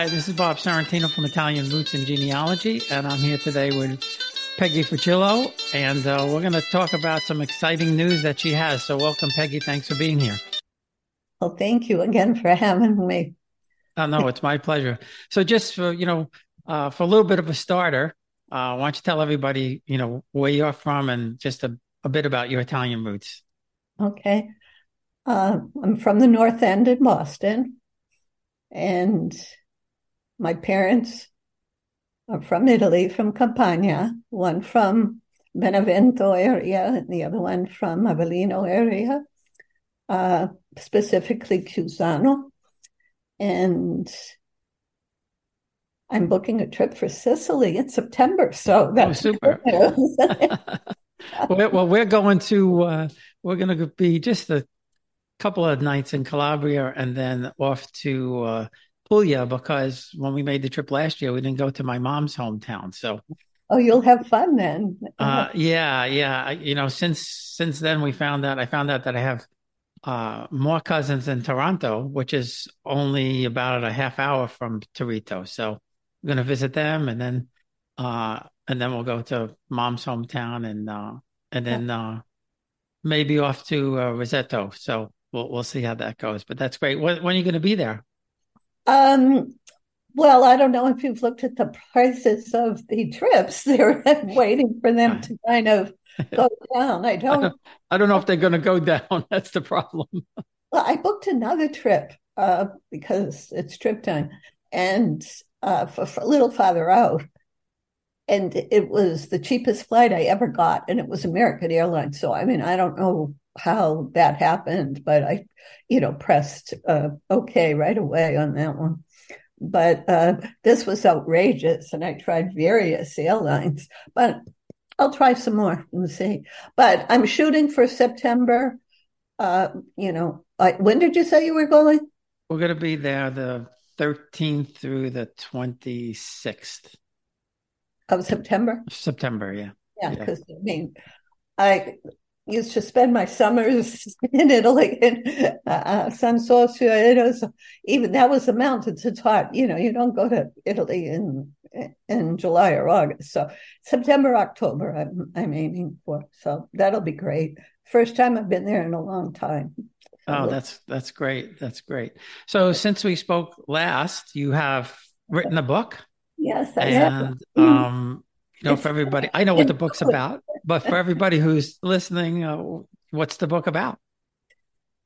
Hi, this is Bob Sorrentino from Italian Roots and Genealogy, and I'm here today with Peggy Fucillo, and uh, we're going to talk about some exciting news that she has. So, welcome, Peggy. Thanks for being here. Well, thank you again for having me. Oh, no, it's my pleasure. So, just for you know, uh, for a little bit of a starter, uh, why don't you tell everybody, you know, where you're from and just a, a bit about your Italian roots? Okay. Uh, I'm from the North End in Boston, and my parents are from Italy, from Campania, one from Benevento area and the other one from Avellino area, uh, specifically Cusano. And I'm booking a trip for Sicily in September. So Oh, that's super. well, well, we're going to uh, we're going to be just a couple of nights in Calabria and then off to uh, Puglia because when we made the trip last year, we didn't go to my mom's hometown. So, oh, you'll have fun then. uh, yeah, yeah, I- you know, since since then we found out I found out that I have uh, more cousins in Toronto, which is only about a half hour from Toritto. So, we're going to visit them and then uh, and then we'll go to mom's hometown and uh, and then uh, maybe off to uh, Roseto. So we'll we'll see how that goes. But that's great. When, when are you going to be there? Um, well, I don't know if you've looked at the prices of the trips. They're waiting for them to kind of go down. I I don't. don't, I don't know if they're going to go down. That's the problem. Well, I booked another trip uh, because it's trip time, and uh, for, for a little farther out, and it was the cheapest flight I ever got, and it was American Airlines. So, I mean, I don't know how that happened, but I, you know, pressed uh, okay right away on that one. But uh, this was outrageous, and I tried various airlines, but I'll try some more and see. But I'm shooting for September. Uh, you know, I, when did you say you were going? We're going to be there the 13th through the 26th Of September? September. Yeah. Yeah, Yeah. because I mean, I used to spend my summers in Italy in uh, uh, San was even that was the mountains. It's hot. You know, you don't go to Italy in in July or August. So September, October, I'm I'm aiming for. So that'll be great. First time I've been there in a long time. Oh, that's that's great. That's great. So since we spoke last, you have written a book, yes, I have. and um, you know, It's- for everybody, I know what the book's about, but for everybody who's listening, uh, what's the book about?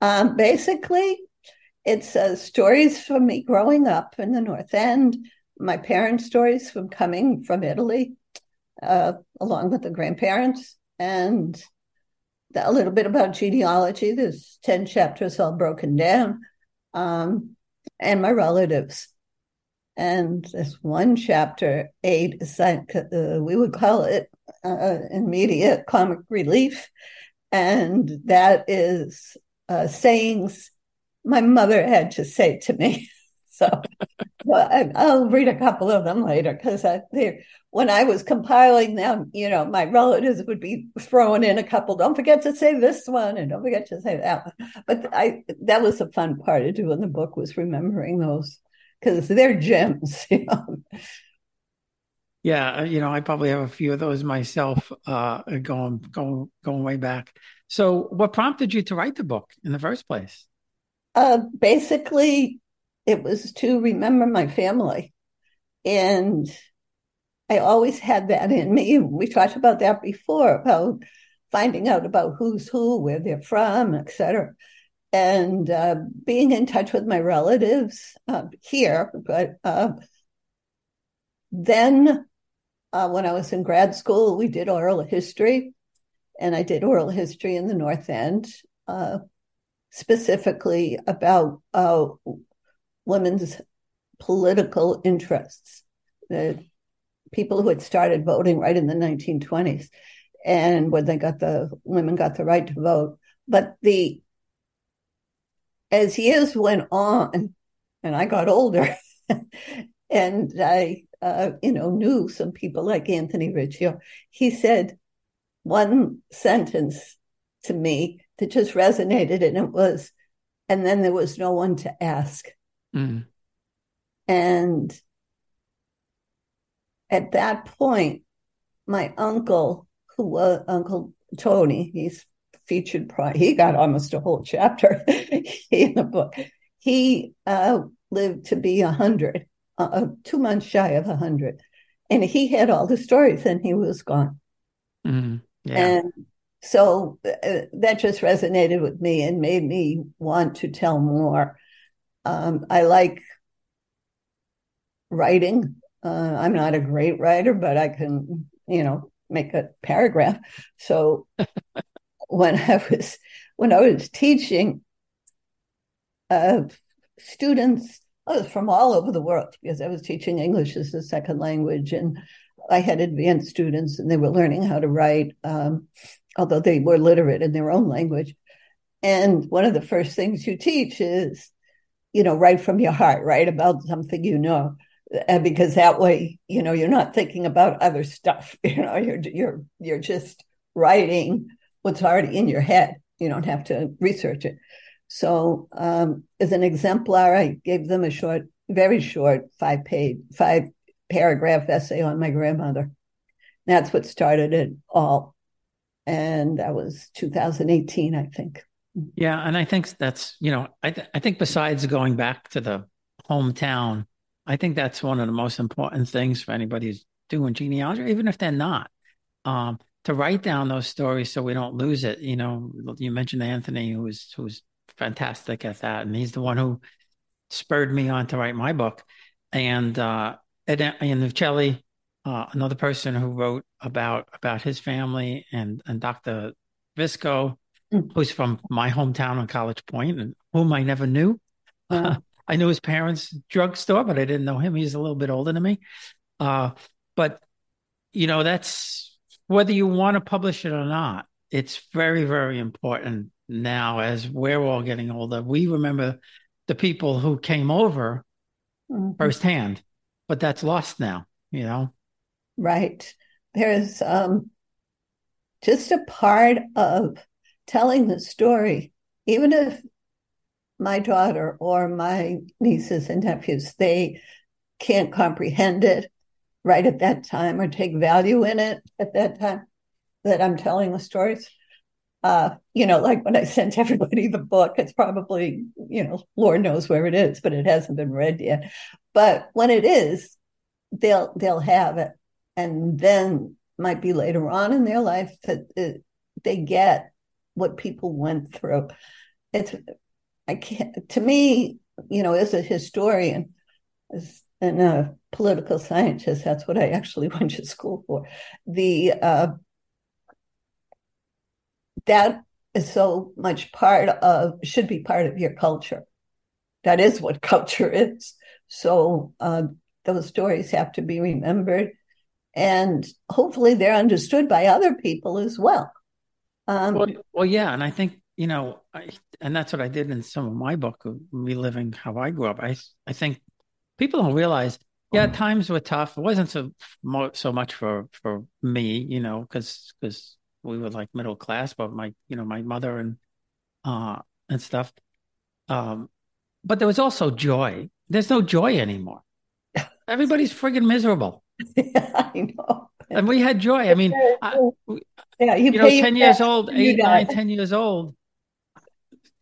Um, basically, it's uh, stories from me growing up in the North End, my parents' stories from coming from Italy, uh, along with the grandparents, and a little bit about genealogy. There's 10 chapters all broken down, um, and my relatives. And this one chapter, eight, is uh, we would call it uh, in media comic relief. And that is uh, sayings my mother had to say to me. So well, I'll read a couple of them later because when I was compiling them, you know, my relatives would be throwing in a couple. Don't forget to say this one, and don't forget to say that one. But I that was the fun part of doing the book was remembering those because they're gems. You know? Yeah, uh, you know, I probably have a few of those myself, uh, going going going way back. So, what prompted you to write the book in the first place? Uh, basically, it was to remember my family. And I always had that in me. We talked about that before about finding out about who's who, where they're from, et cetera. And uh, being in touch with my relatives uh, here. But uh, then uh, when I was in grad school, we did oral history. And I did oral history in the North End, uh, specifically about uh, women's political interests, the people who had started voting right in the 1920s, and when they got the women got the right to vote. But the as years went on, and I got older, and I uh, you know knew some people like Anthony Riccio, he said one sentence to me that just resonated, and it was, and then there was no one to ask. Mm. And at that point, my uncle, who was Uncle Tony, he's featured, he got almost a whole chapter in the book. He uh, lived to be a hundred, uh, uh, two months shy of a hundred, and he had all the stories, and he was gone. Mm-hmm. Yeah. And so uh, that just resonated with me and made me want to tell more. Um, I like writing. Uh, I'm not a great writer, but I can, you know, make a paragraph. So when I was when I was teaching uh, students oh, from all over the world, because I was teaching English as a second language, and I had advanced students, and they were learning how to write, um, although they were literate in their own language. And one of the first things you teach is, you know, write from your heart, write about something you know because that way you know you're not thinking about other stuff you know you're you're you're just writing what's already in your head. You don't have to research it. So um, as an exemplar i gave them a short very short five page five paragraph essay on my grandmother. That's what started it all. And that was 2018 i think. Yeah and i think that's you know i, th- I think besides going back to the hometown I think that's one of the most important things for anybody who's doing genealogy, even if they're not, um, to write down those stories so we don't lose it. You know, you mentioned Anthony, who's who's fantastic at that, and he's the one who spurred me on to write my book. And uh, and, and Uccelli, uh, another person who wrote about about his family, and and Dr. Visco, mm. who's from my hometown on College Point, and whom I never knew. Uh, I knew his parents' drugstore, but I didn't know him. He's a little bit older than me. Uh, but you know, that's whether you want to publish it or not. It's very, very important now as we're all getting older. We remember the people who came over mm-hmm. firsthand, but that's lost now. You know, right? There's um, just a part of telling the story, even if my daughter or my nieces and nephews, they can't comprehend it right at that time or take value in it at that time that I'm telling the stories. Uh, you know, like when I sent everybody the book, it's probably, you know, Lord knows where it is, but it hasn't been read yet. But when it is, they'll they'll have it, and then might be later on in their life that it, they get what people went through. It's I can't, to me, you know, as a historian as, and a political scientist, that's what I actually went to school for. The, uh, that is so much part of, should be part of your culture. That is what culture is. So, uh, those stories have to be remembered and hopefully they're understood by other people as well. Um, well, well, yeah, and I think you know, I, and that's what I did in some of my book, reliving how I grew up. I I think people don't realize. Yeah, times were tough. It wasn't so so much for for me, you know, because because we were like middle class, but my you know my mother and uh and stuff. Um, but there was also joy. There's no joy anymore. Everybody's friggin' miserable. yeah, I know. And we had joy. I mean, I, yeah, you, you know, ten years old, eight, nine, ten years old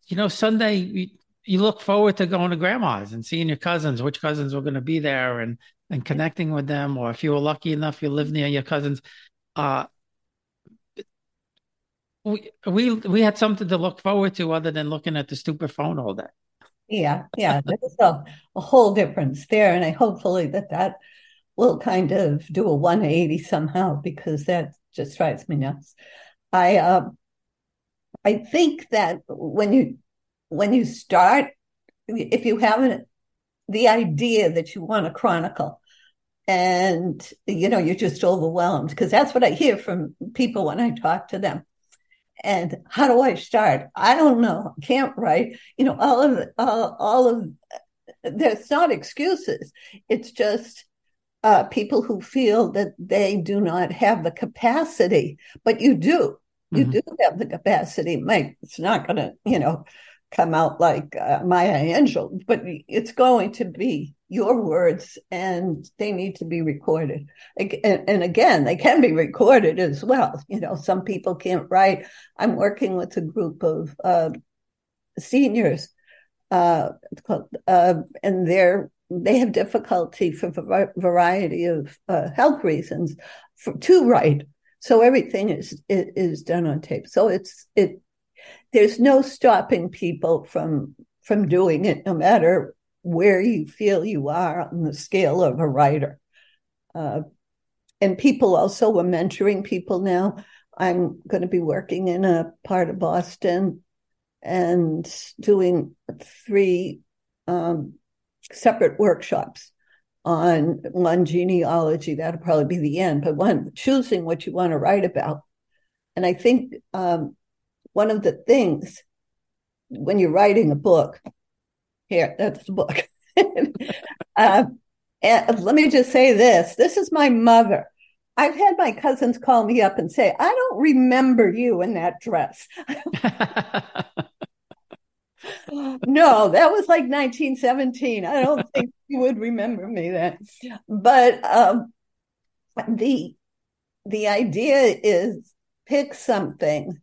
you know, Sunday you, look forward to going to grandma's and seeing your cousins, which cousins were going to be there, and and connecting with them. Or if you were lucky enough, you live near your cousins. Uh, we we we had something to look forward to other than looking at the stupid phone all day. Yeah, yeah, there's a, a whole difference there, and I hopefully that that will kind of do a 180 somehow because that just drives me nuts. I uh, I think that when you when you start, if you have the idea that you want to chronicle, and you know you're just overwhelmed because that's what I hear from people when I talk to them. And how do I start? I don't know. Can't write. You know, all of all, all of there's not excuses. It's just uh, people who feel that they do not have the capacity, but you do. You mm-hmm. do have the capacity. Mike, it's not going to, you know, come out like uh, Maya Angelou, but it's going to be your words and they need to be recorded. And, again, they can be recorded as well. You know, some people can't write. I'm working with a group of uh, seniors, uh, uh, and they're they have difficulty for a variety of uh, health reasons for, to write. So everything is is done on tape. So it's it. There's no stopping people from from doing it, no matter where you feel you are on the scale of a writer. Uh, and people also are mentoring people now. I'm going to be working in a part of Boston and doing three um, separate workshops on one genealogy. That'll probably be the end, but one choosing what you want to write about. And I think um, one of the things when you're writing a book, here, that's the book. uh, and let me just say this this is my mother. I've had my cousins call me up and say, I don't remember you in that dress. no, that was like 1917. I don't think you would remember me then. But um, the the idea is pick something,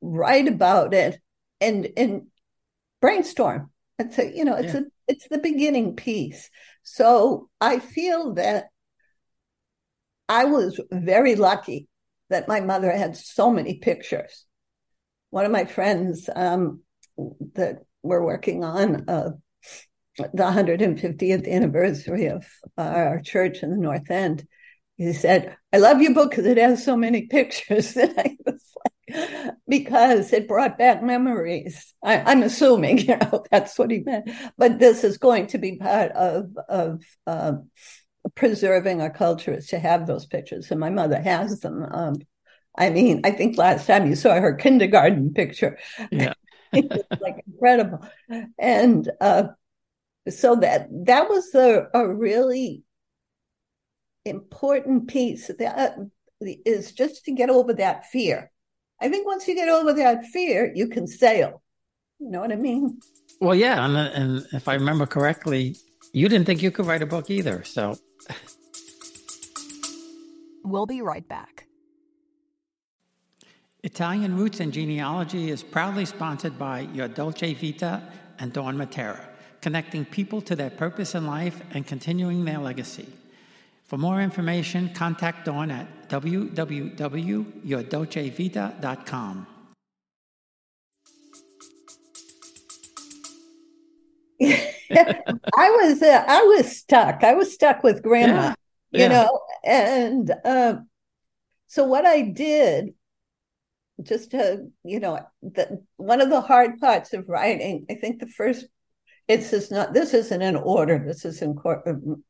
write about it, and and brainstorm. It's a you know it's yeah. a it's the beginning piece. So I feel that I was very lucky that my mother had so many pictures. One of my friends um, that we're working on uh, the 150th anniversary of our church in the North End. He said, I love your book because it has so many pictures. And I was like, because it brought back memories. I, am assuming, you know, that's what he meant. But this is going to be part of, of uh, preserving our culture is to have those pictures. And my mother has them. Um, I mean, I think last time you saw her kindergarten picture. Yeah. like incredible. And uh, so that that was a, a really important piece that is just to get over that fear. I think once you get over that fear, you can sail. You know what I mean? Well, yeah, and and if I remember correctly, you didn't think you could write a book either. So we'll be right back. Italian Roots and Genealogy is proudly sponsored by Your Dolce Vita and Dawn Matera, connecting people to their purpose in life and continuing their legacy. For more information, contact Dawn at www.yourdolcevita.com. I was uh, I was stuck. I was stuck with grandma, yeah. you yeah. know, and uh, so what I did just to you know the, one of the hard parts of writing i think the first it's just not this isn't in order. This is in, um,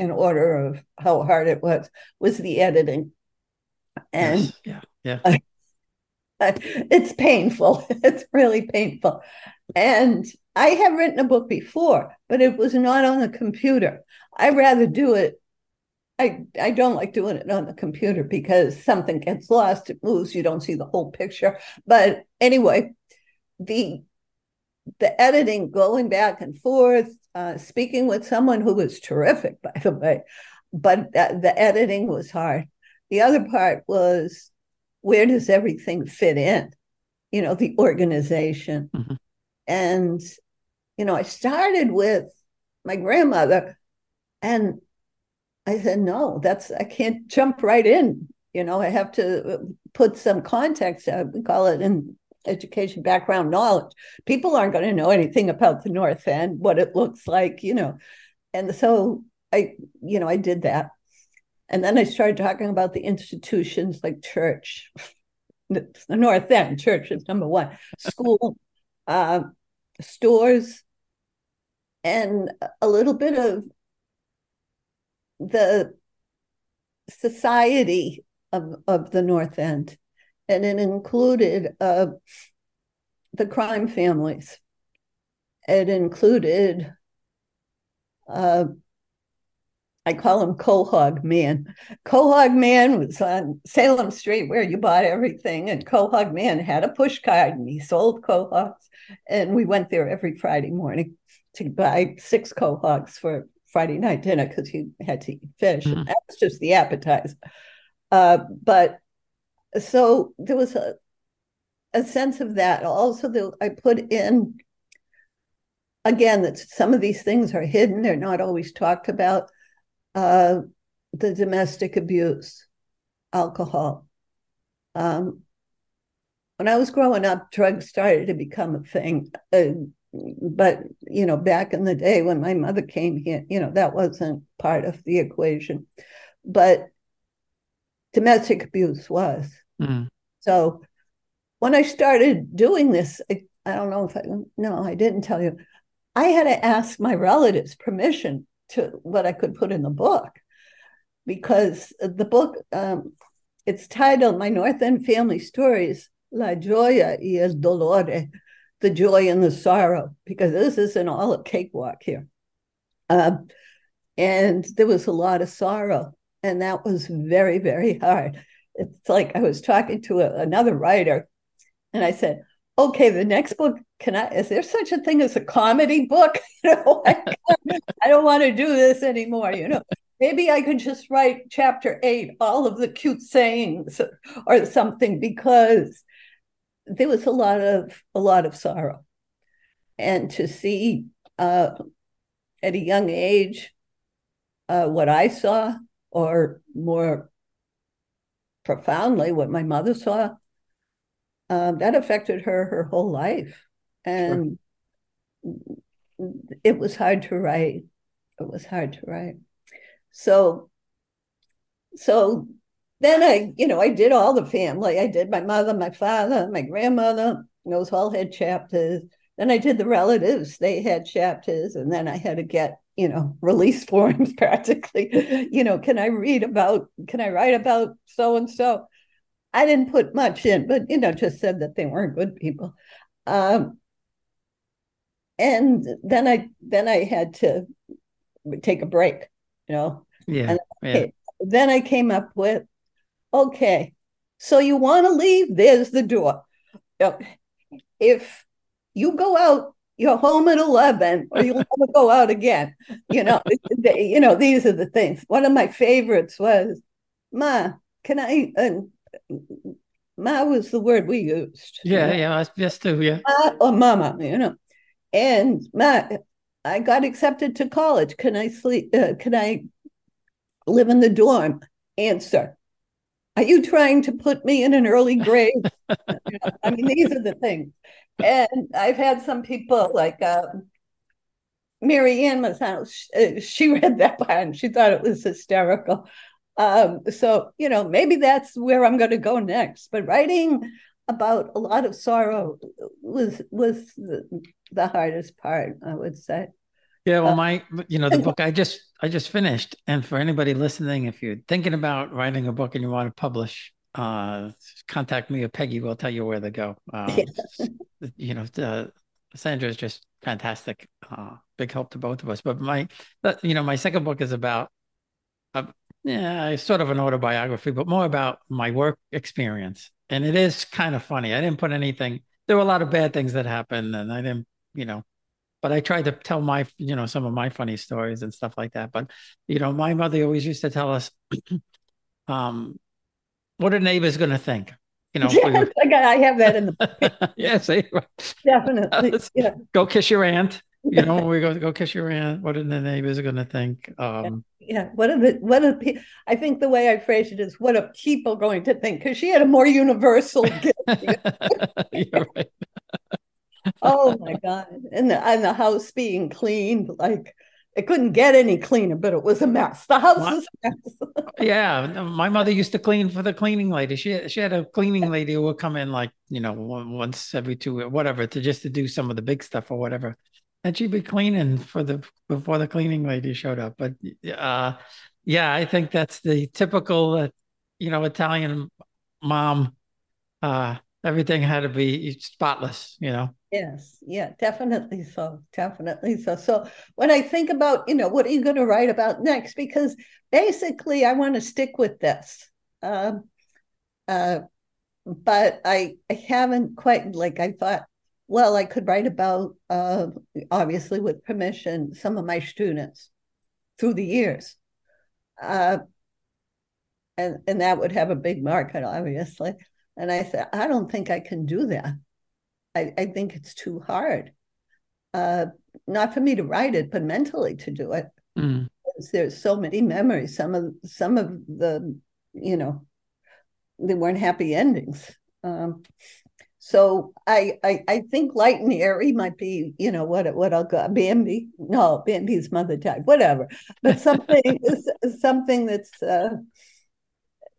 in order of how hard it was was the editing. And yes. yeah yeah. It's painful. It's really painful. And i have written a book before but it was not on the computer. I rather do it I, I don't like doing it on the computer because something gets lost, it moves, you don't see the whole picture. But anyway, the the editing, going back and forth, uh, speaking with someone who was terrific, by the way, but the editing was hard. The other part was where does everything fit in? You know, the organization. Mm-hmm. And, you know, I started with my grandmother, and I said, no, that's, I can't jump right in. You know, I have to uh, put some context. Uh, we call it in education background knowledge. People aren't going to know anything about the North End, what it looks like, you know. And so I, you know, I did that. And then I started talking about the institutions like church, the North End, church is number one, school, uh, stores, and a little bit of the society of, of the North End, and it included uh, the crime families. It included uh, I call him Cohog Man. Cohog Man was on Salem Street where you bought everything, and Cohog Man had a push card and he sold cohogs. And we went there every Friday morning to buy six cohogs for Friday night dinner because you had to eat fish. Mm-hmm. That was just the appetizer. Uh, but so there was a, a sense of that. Also, I put in again that some of these things are hidden; they're not always talked about. Uh, the domestic abuse, alcohol. Um, when I was growing up, drugs started to become a thing. Uh, but you know, back in the day when my mother came here, you know, that wasn't part of the equation. But domestic abuse was. Mm. So when I started doing this, I, I don't know if I no, I didn't tell you. I had to ask my relatives permission to what I could put in the book because the book um, it's titled My North End Family Stories, La Joya y el Dolore, the joy and the sorrow, because this isn't all a cakewalk here. Um, and there was a lot of sorrow, and that was very, very hard. It's like I was talking to a, another writer, and I said, okay, the next book, can I, is there such a thing as a comedy book? You know, I, I don't want to do this anymore, you know. Maybe I could just write chapter eight, all of the cute sayings or something, because there was a lot of a lot of sorrow. And to see uh, at a young age uh, what I saw, or more profoundly, what my mother saw, uh, that affected her her whole life. And sure. it was hard to write. It was hard to write. So, so then I, you know, I did all the family. I did my mother, my father, my grandmother. Those all had chapters. Then I did the relatives. They had chapters. And then I had to get, you know, release forms practically. You know, can I read about, can I write about so and so? I didn't put much in, but you know, just said that they weren't good people. Um, and then I then I had to take a break, you know. Yeah. yeah. Then I came up with, okay, so you want to leave? There's the door. If you go out, you're home at eleven, or you want to go out again. You know, you know these are the things. One of my favorites was, "Ma, can I?" And ma was the word we used. Yeah, you know? yeah, just too, yeah. Ma or mama, you know. And ma, I got accepted to college. Can I sleep? Uh, can I live in the dorm? Answer. Are you trying to put me in an early grade? you know, I mean, these are the things. And I've had some people like uh, Mary Ann Mazzano, she, she read that and she thought it was hysterical. Um, so, you know, maybe that's where I'm going to go next. But writing about a lot of sorrow was was the, the hardest part, I would say. Yeah, well, uh, my you know the book I just I just finished, and for anybody listening, if you're thinking about writing a book and you want to publish, uh, contact me or Peggy. We'll tell you where to go. Uh, yeah. you know, uh, Sandra is just fantastic. Uh, big help to both of us. But my, you know, my second book is about uh, yeah, it's sort of an autobiography, but more about my work experience. And it is kind of funny. I didn't put anything. There were a lot of bad things that happened, and I didn't, you know, but I tried to tell my, you know, some of my funny stories and stuff like that. But, you know, my mother always used to tell us, um, what are neighbors going to think? You know, yes, I have that in the yeah, see, definitely. Yeah. Go kiss your aunt. You know, we go go kiss your aunt. What are the neighbors going to think? Um, yeah what are the what are the, i think the way i phrase it is what are people going to think because she had a more universal oh my god and the and the house being cleaned like it couldn't get any cleaner but it was a mess. The house was a mess. Yeah my mother used to clean for the cleaning lady. She she had a cleaning lady who would come in like you know once every two whatever to just to do some of the big stuff or whatever. And she'd be cleaning for the before the cleaning lady showed up. But uh, yeah, I think that's the typical, uh, you know, Italian mom uh, everything had to be spotless, you know. Yes, yeah, definitely so. Definitely so. So when I think about, you know, what are you going to write about next? Because basically, I want to stick with this. Um, uh, but I, I haven't quite like I thought. Well, I could write about, uh, obviously, with permission, some of my students through the years, uh, and and that would have a big market, obviously. And I said, I don't think I can do that. I, I think it's too hard. Uh, not for me to write it, but mentally to do it. Mm. There's so many memories. Some of some of the, you know, they weren't happy endings. Um, so I, I I think light and airy might be, you know, what what I'll go Bambi. No, Bambi's mother died. Whatever, but something something that's uh,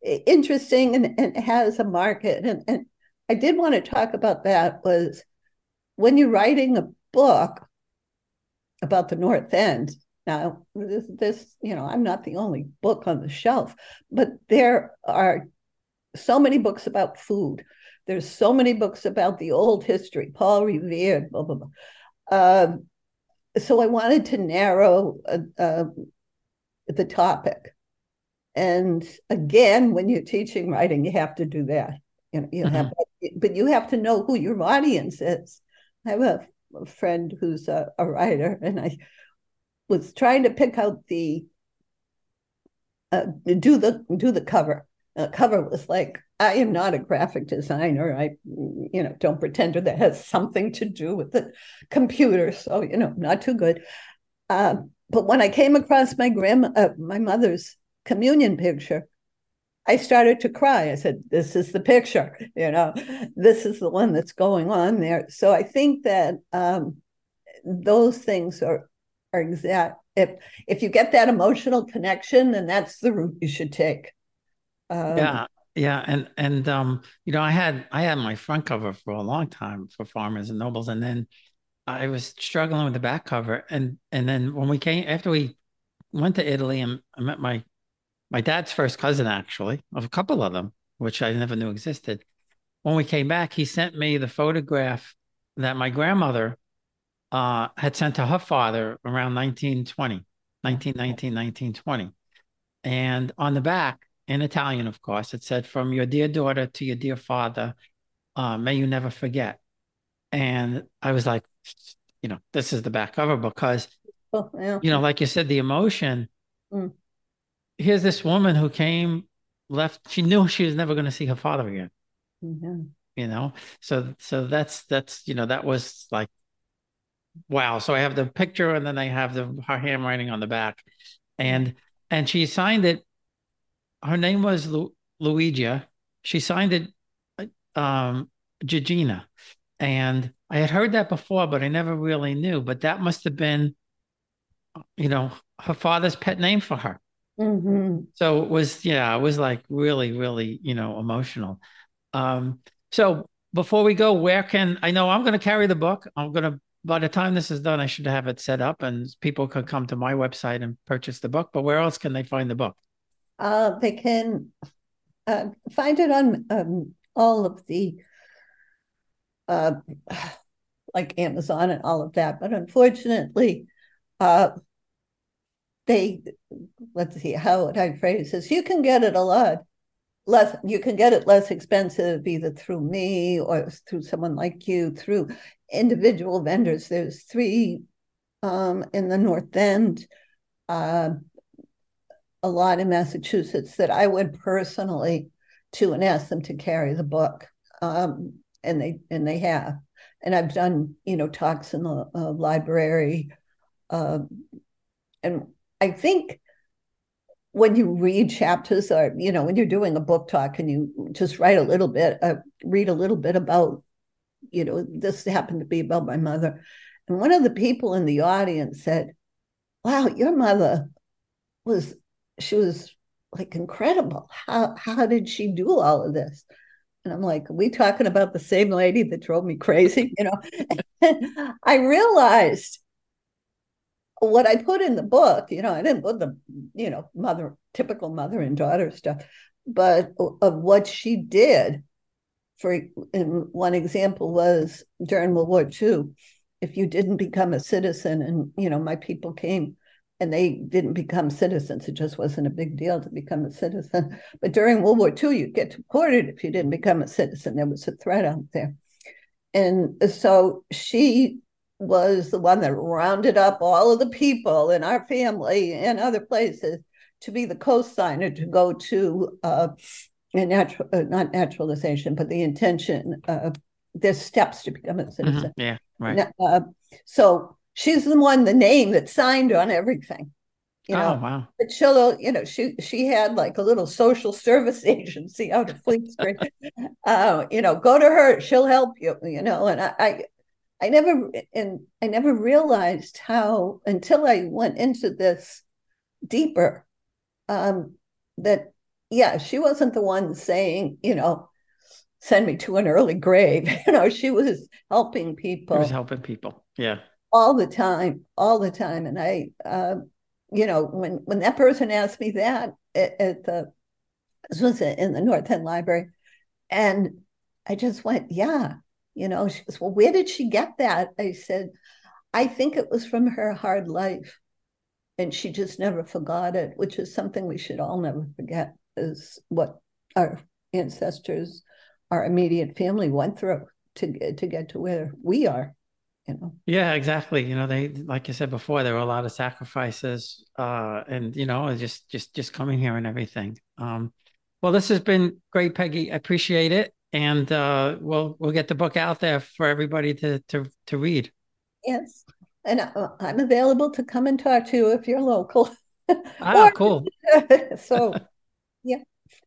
interesting and, and has a market. And, and I did want to talk about that was when you're writing a book about the North End. Now, this, this, you know, I'm not the only book on the shelf, but there are so many books about food. There's so many books about the old history, Paul Revere, blah, blah, blah. Uh, so I wanted to narrow uh, uh, the topic. And again, when you're teaching writing, you have to do that. You know, you mm-hmm. have, but you have to know who your audience is. I have a, a friend who's a, a, writer, and I was trying to pick out the uh, do the do the cover. The cover was like, I am not a graphic designer. I, you know, don't pretend that has something to do with the computer. So you know, not too good. Uh, but when I came across my grandma, uh, my mother's communion picture, I started to cry. I said, This is the picture, you know, this is the one that's going on there. So I think that um, those things are are exact. If if you get that emotional connection, then that's the route you should take. Um, yeah, yeah, and and um, you know, I had I had my front cover for a long time for Farmers and Nobles, and then I was struggling with the back cover, and and then when we came after we went to Italy and I met my my dad's first cousin, actually, of a couple of them, which I never knew existed. When we came back, he sent me the photograph that my grandmother uh, had sent to her father around 1920, 1919, 1920. And on the back, in Italian, of course, it said, From your dear daughter to your dear father, uh, may you never forget. And I was like, you know, this is the back cover because, oh, yeah. you know, like you said, the emotion. Mm here's this woman who came, left. She knew she was never going to see her father again. Mm-hmm. You know, so so that's that's you know that was like, wow. So I have the picture, and then I have the her handwriting on the back, and and she signed it. Her name was Lu- Luigia. She signed it, um, Gigina, and I had heard that before, but I never really knew. But that must have been, you know, her father's pet name for her. Mm-hmm. So it was, yeah, it was like really, really, you know, emotional. Um, so before we go, where can I know I'm going to carry the book? I'm going to, by the time this is done, I should have it set up and people can come to my website and purchase the book. But where else can they find the book? Uh, they can uh, find it on um, all of the, uh, like Amazon and all of that. But unfortunately, uh, they let's see how would I phrase this? You can get it a lot less. You can get it less expensive either through me or through someone like you through individual vendors. There's three um, in the North End, uh, a lot in Massachusetts that I went personally to and ask them to carry the book, um, and they and they have. And I've done you know talks in the uh, library. Uh, and I think when you read chapters or you know when you're doing a book talk and you just write a little bit uh, read a little bit about you know this happened to be about my mother. And one of the people in the audience said wow your mother was she was like incredible. How how did she do all of this? And i'm like we talking about the same lady that drove me crazy you know? I realized what I put in the book, you know, I didn't put the, you know, mother, typical mother and daughter stuff, but of what she did for one example was during World War II, if you didn't become a citizen, and you know, my people came and they didn't become citizens. It just wasn't a big deal to become a citizen. But during World War II, you'd get deported if you didn't become a citizen. There was a threat out there. And so she was the one that rounded up all of the people in our family and other places to be the co-signer to go to uh, a natural, uh, not naturalization, but the intention. Uh, there's steps to become a mm-hmm. citizen. Mm-hmm. Yeah, right. Uh, so she's the one, the name that signed on everything. You know, oh, wow. But she'll, you know, she she had like a little social service agency out of Fleet Street. uh, you know, go to her, she'll help you. You know, and I, I, I never and I never realized how until I went into this deeper um, that yeah, she wasn't the one saying, you know, send me to an early grave. You know, she was helping people. She was helping people. Yeah all the time, all the time. And I, uh, you know, when when that person asked me that at, at the this was in the North End Library, and I just went, yeah, you know. She goes, well, where did she get that? I said, I think it was from her hard life, and she just never forgot it, which is something we should all never forget. Is what our ancestors, our immediate family went through to to get to where we are you know yeah exactly you know they like you said before there were a lot of sacrifices uh and you know just just just coming here and everything um well this has been great peggy i appreciate it and uh we'll we'll get the book out there for everybody to to to read yes and uh, i'm available to come and talk to you if you're local ah or, cool so yeah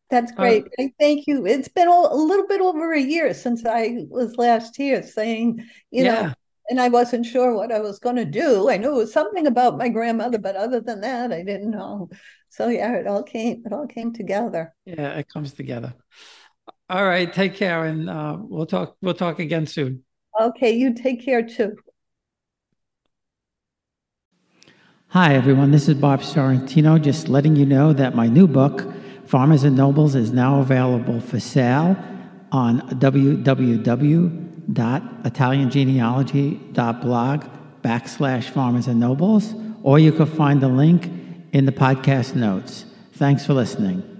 that's great. Uh, thank you. It's been a, a, little bit over a year since I was last here saying, you yeah. know, and I wasn't sure what I was going to do. I knew it was something about my grandmother, but other than that, I didn't know. So yeah, it all came it all came together. Yeah, it comes together. All right, take care, and uh, we'll talk. We'll talk again soon. Okay, you take care too. Hi, everyone. This is Bob Sorrentino. Just letting you know that my new book, Farmers and Nobles, is now available for sale on www www.italiangenealogy.blog backslash farmers and nobles, or you can find the link in the podcast notes. Thanks for listening.